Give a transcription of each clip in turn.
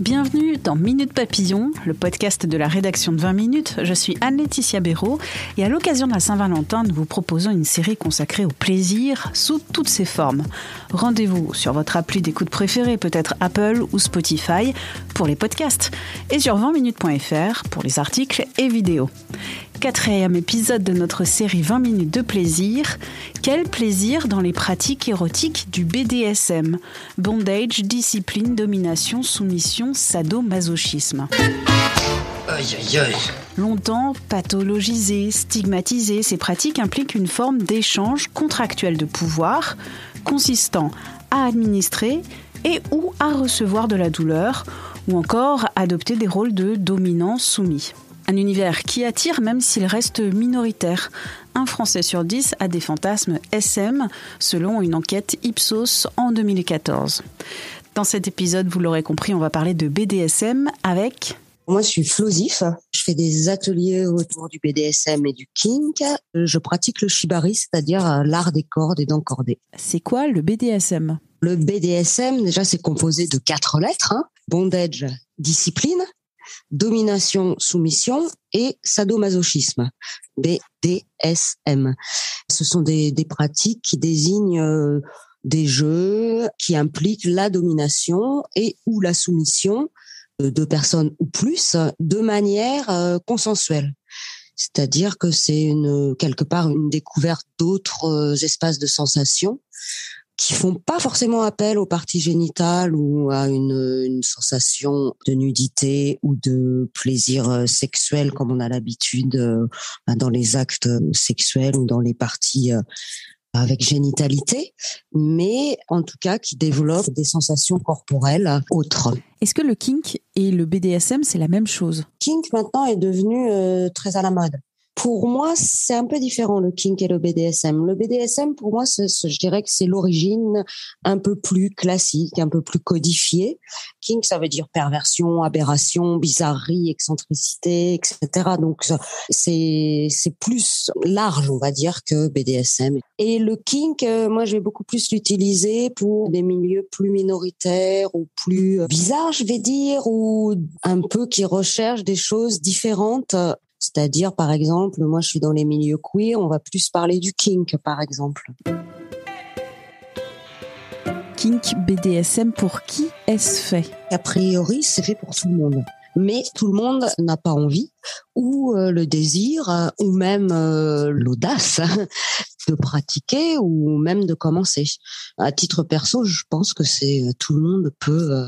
Bienvenue dans Minute Papillon, le podcast de la rédaction de 20 minutes. Je suis Anne-Laetitia Béraud et à l'occasion de la Saint-Valentin, nous vous proposons une série consacrée au plaisir sous toutes ses formes. Rendez-vous sur votre appli d'écoute préférée, peut-être Apple ou Spotify, pour les podcasts, et sur 20minutes.fr pour les articles et vidéos. Quatrième épisode de notre série 20 minutes de plaisir. Quel plaisir dans les pratiques érotiques du BDSM Bondage, discipline, domination, soumission, sadomasochisme. Aïe aïe aïe. Longtemps pathologisées, stigmatisées, ces pratiques impliquent une forme d'échange contractuel de pouvoir consistant à administrer et ou à recevoir de la douleur ou encore adopter des rôles de dominant soumis. Un univers qui attire même s'il reste minoritaire. Un Français sur dix a des fantasmes SM, selon une enquête Ipsos en 2014. Dans cet épisode, vous l'aurez compris, on va parler de BDSM avec... Moi, je suis Flosif. Je fais des ateliers autour du BDSM et du kink. Je pratique le shibari, c'est-à-dire l'art des cordes et d'encorder. C'est quoi le BDSM Le BDSM, déjà, c'est composé de quatre lettres. Hein. Bondage, discipline, domination, soumission et sadomasochisme, BDSM. Ce sont des, pratiques qui désignent euh, des jeux qui impliquent la domination et ou la soumission de personnes ou plus de manière euh, consensuelle. C'est-à-dire que c'est une quelque part une découverte d'autres euh, espaces de sensations qui font pas forcément appel aux parties génitales ou à une, une sensation de nudité ou de plaisir euh, sexuel comme on a l'habitude euh, dans les actes sexuels ou dans les parties euh, avec génitalité, mais en tout cas qui développent des sensations corporelles autres. Est-ce que le kink et le BDSM, c'est la même chose? Kink maintenant est devenu très à la mode. Pour moi, c'est un peu différent le kink et le BDSM. Le BDSM, pour moi, je dirais que c'est l'origine un peu plus classique, un peu plus codifiée. Kink, ça veut dire perversion, aberration, bizarrerie, excentricité, etc. Donc c'est plus large, on va dire, que BDSM. Et le kink, euh, moi, je vais beaucoup plus l'utiliser pour des milieux plus minoritaires ou plus bizarres, je vais dire, ou un peu qui recherchent des choses différentes c'est-à-dire, par exemple, moi, je suis dans les milieux queer, on va plus parler du kink, par exemple. Kink BDSM, pour qui est-ce fait? A priori, c'est fait pour tout le monde. Mais tout le monde n'a pas envie ou euh, le désir euh, ou même euh, l'audace de pratiquer ou même de commencer. À titre perso, je pense que c'est tout le monde peut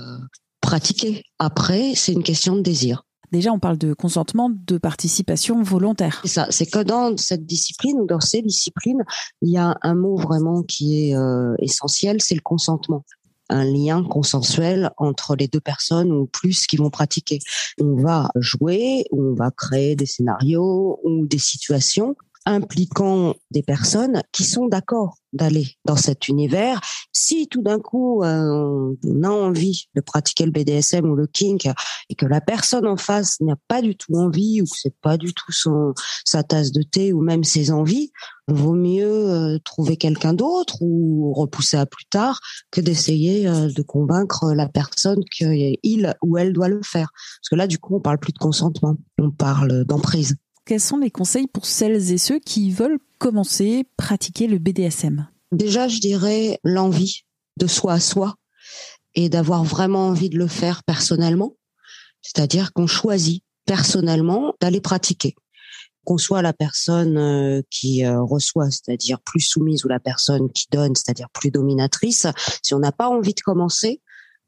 pratiquer. Après, c'est une question de désir. Déjà, on parle de consentement, de participation volontaire. C'est ça. C'est que dans cette discipline dans ces disciplines, il y a un mot vraiment qui est euh, essentiel, c'est le consentement un lien consensuel entre les deux personnes ou plus qui vont pratiquer. On va jouer, on va créer des scénarios ou des situations impliquant des personnes qui sont d'accord d'aller dans cet univers. Si tout d'un coup euh, on a envie de pratiquer le BDSM ou le kink et que la personne en face n'a pas du tout envie ou que c'est pas du tout son sa tasse de thé ou même ses envies, vaut mieux euh, trouver quelqu'un d'autre ou repousser à plus tard que d'essayer euh, de convaincre la personne qu'il ou elle doit le faire. Parce que là du coup on parle plus de consentement, on parle d'emprise quels sont les conseils pour celles et ceux qui veulent commencer, pratiquer le BDSM Déjà, je dirais l'envie de soi à soi et d'avoir vraiment envie de le faire personnellement. C'est-à-dire qu'on choisit personnellement d'aller pratiquer. Qu'on soit la personne euh, qui euh, reçoit, c'est-à-dire plus soumise, ou la personne qui donne, c'est-à-dire plus dominatrice, si on n'a pas envie de commencer,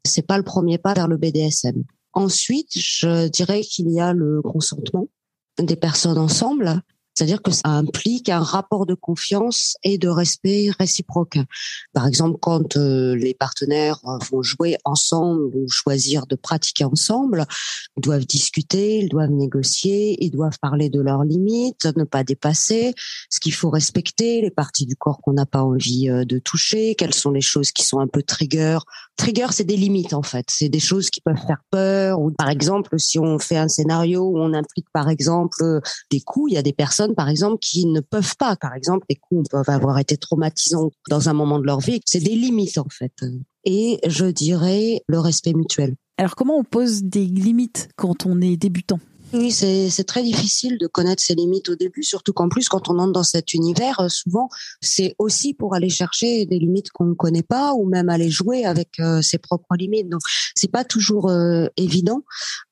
c'est pas le premier pas vers le BDSM. Ensuite, je dirais qu'il y a le consentement des personnes ensemble. C'est-à-dire que ça implique un rapport de confiance et de respect réciproque. Par exemple, quand euh, les partenaires euh, vont jouer ensemble ou choisir de pratiquer ensemble, ils doivent discuter, ils doivent négocier, ils doivent parler de leurs limites, ne pas dépasser, ce qu'il faut respecter, les parties du corps qu'on n'a pas envie euh, de toucher, quelles sont les choses qui sont un peu trigger. Trigger, c'est des limites en fait, c'est des choses qui peuvent faire peur. Ou par exemple, si on fait un scénario où on implique par exemple des coups, il y a des personnes par exemple, qui ne peuvent pas. Par exemple, les coups peuvent avoir été traumatisants dans un moment de leur vie. C'est des limites, en fait. Et je dirais le respect mutuel. Alors, comment on pose des limites quand on est débutant? Oui, c'est très difficile de connaître ses limites au début, surtout qu'en plus, quand on entre dans cet univers, euh, souvent, c'est aussi pour aller chercher des limites qu'on ne connaît pas ou même aller jouer avec euh, ses propres limites. Donc, c'est pas toujours euh, évident.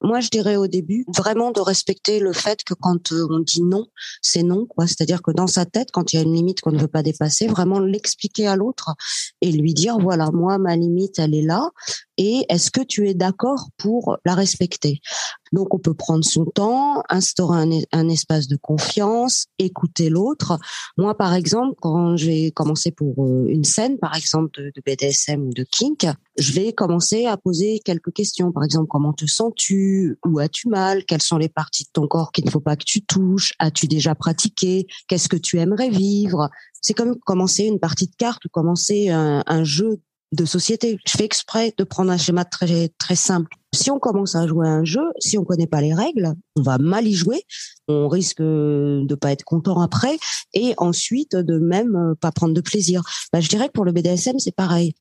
Moi, je dirais au début, vraiment de respecter le fait que quand on dit non, c'est non, quoi. C'est-à-dire que dans sa tête, quand il y a une limite qu'on ne veut pas dépasser, vraiment l'expliquer à l'autre et lui dire, voilà, moi, ma limite, elle est là et est-ce que tu es d'accord pour la respecter? Donc on peut prendre son temps, instaurer un, espace de confiance, écouter l'autre. Moi par exemple, quand j'ai commencé pour euh, une scène par exemple de, BDSM ou de kink, je vais commencer à poser quelques questions. Par exemple, comment te sens-tu? Où as-tu mal? Quelles sont les parties de ton corps qu'il ne faut pas que tu touches? As-tu déjà pratiqué? Qu'est-ce que tu aimerais vivre? C'est comme commencer une partie de cartes ou commencer un jeu de société. Je fais exprès de prendre un schéma très très simple. Si on commence à jouer à un jeu, si on connaît pas les règles, on va mal y jouer, on risque de pas être content après et ensuite de même pas prendre de plaisir. Bah, je dirais que pour le BDSM, c'est pareil.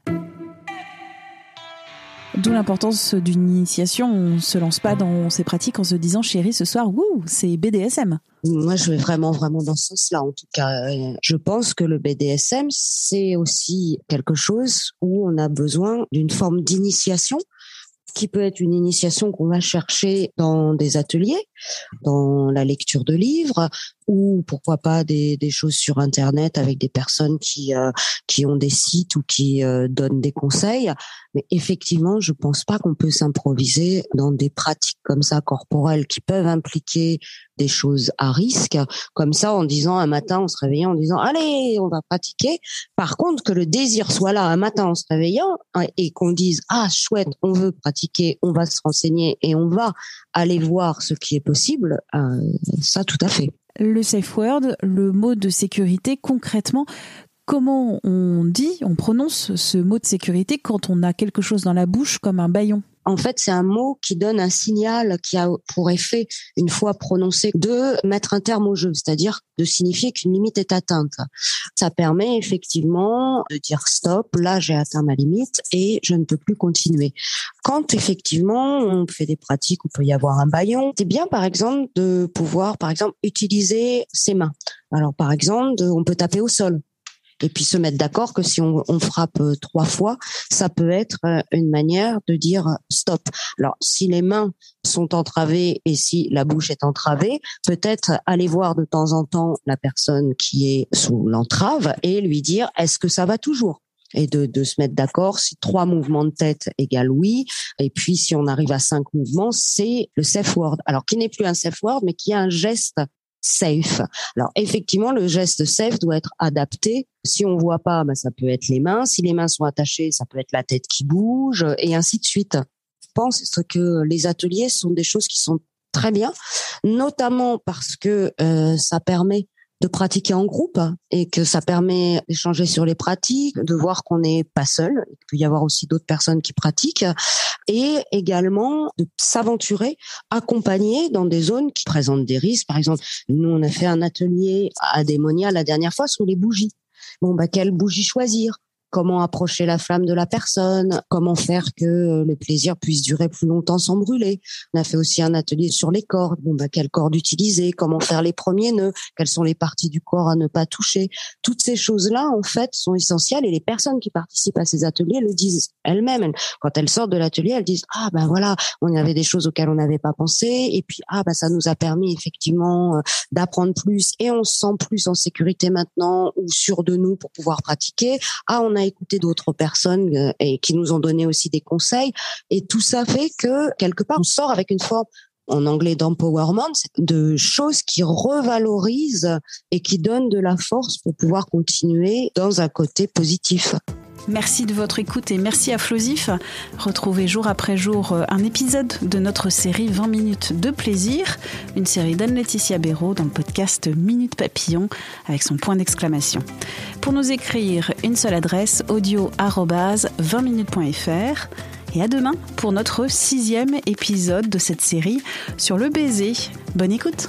D'où l'importance d'une initiation. On se lance pas dans ces pratiques en se disant, chérie, ce soir, wouh, c'est BDSM. Moi, je vais vraiment, vraiment dans ce sens-là. En tout cas, je pense que le BDSM, c'est aussi quelque chose où on a besoin d'une forme d'initiation qui peut être une initiation qu'on va chercher dans des ateliers, dans la lecture de livres, ou pourquoi pas des, choses sur Internet avec des personnes qui euh, qui ont des sites ou qui euh, donnent des conseils. Mais effectivement, je pense pas qu'on peut s'improviser dans des pratiques comme ça corporelles qui peuvent impliquer des choses à risque, comme ça en disant un matin en se réveillant en disant allez on va pratiquer. Par contre que le désir soit là un matin en se réveillant hein, et qu'on dise ah chouette on veut pratiquer, on va se renseigner et on va aller voir ce qui est possible, euh, ça tout à fait. Le safe word, le mot de sécurité, concrètement, comment on dit, on prononce ce mot de sécurité quand on a quelque chose dans la bouche comme un baillon en fait, c'est un mot qui donne un signal qui a pour effet, une fois prononcé, de mettre un terme au jeu, c'est-à-dire de signifier qu'une limite est atteinte. Ça permet effectivement de dire stop, là j'ai atteint ma limite et je ne peux plus continuer. Quand effectivement on fait des pratiques où peut y avoir un baillon, c'est bien par exemple de pouvoir par exemple utiliser ses mains. Alors par exemple, on peut taper au sol et puis se mettre d'accord que si on, frappe euh, trois fois, ça peut être euh, une manière de dire stop. Alors si les mains sont entravées et si la bouche est entravée, peut-être aller voir de temps en temps la personne qui est sous l'entrave et lui dire est-ce que ça va toujours? Et de, de se mettre d'accord si trois mouvements de tête égale oui et puis si on arrive à cinq mouvements c'est le safe word alors qui n'est plus un safe word mais qui est un geste safe. Alors effectivement, le geste safe doit être adapté. Si on voit pas, ben, ça peut être les mains. Si les mains sont attachées, ça peut être la tête qui bouge et ainsi de suite. Je pense que les ateliers sont des choses qui sont très bien, notamment parce que euh, ça permet de pratiquer en groupe et que ça permet d'échanger sur les pratiques, de voir qu'on n'est pas seul, il peut y avoir aussi d'autres personnes qui pratiquent et également de s'aventurer, accompagner dans des zones qui présentent des risques. Par exemple, nous on a fait un atelier à Démonia la dernière fois sur les bougies. Bon bah quelle bougie choisir? Comment approcher la flamme de la personne, comment faire que le plaisir puisse durer plus longtemps sans brûler? On a fait aussi un atelier sur les cordes. Bon, bah, quelle corde utiliser, comment faire les premiers nœuds, quelles sont les parties du corps à ne pas toucher? Toutes ces choses-là, en fait, sont essentielles et les personnes qui participent à ces ateliers le disent elles-mêmes. Quand elles sortent de l'atelier, elles disent, ah ben voilà, on avait des choses auxquelles on n'avait pas pensé et puis, ah ben ça nous a permis effectivement euh, d'apprendre plus et on se sent plus en sécurité maintenant ou sûr de nous pour pouvoir pratiquer. Ah, on a écouté d'autres personnes euh, et qui nous ont donné aussi des conseils. Et tout ça fait que quelque part, on sort avec une forme en anglais d'empowerment, de choses qui revalorisent et qui donnent de la force pour pouvoir continuer dans un côté positif. Merci de votre écoute et merci à Flosif. Retrouvez jour après jour euh, un épisode de notre série 20 minutes de plaisir, une série d'Anne-Laetitia Béraud dans le podcast Minute Papillon avec son point d'exclamation. Pour nous écrire, une seule adresse audio 20minutes.fr. Et à demain pour notre sixième épisode de cette série sur le baiser. Bonne écoute!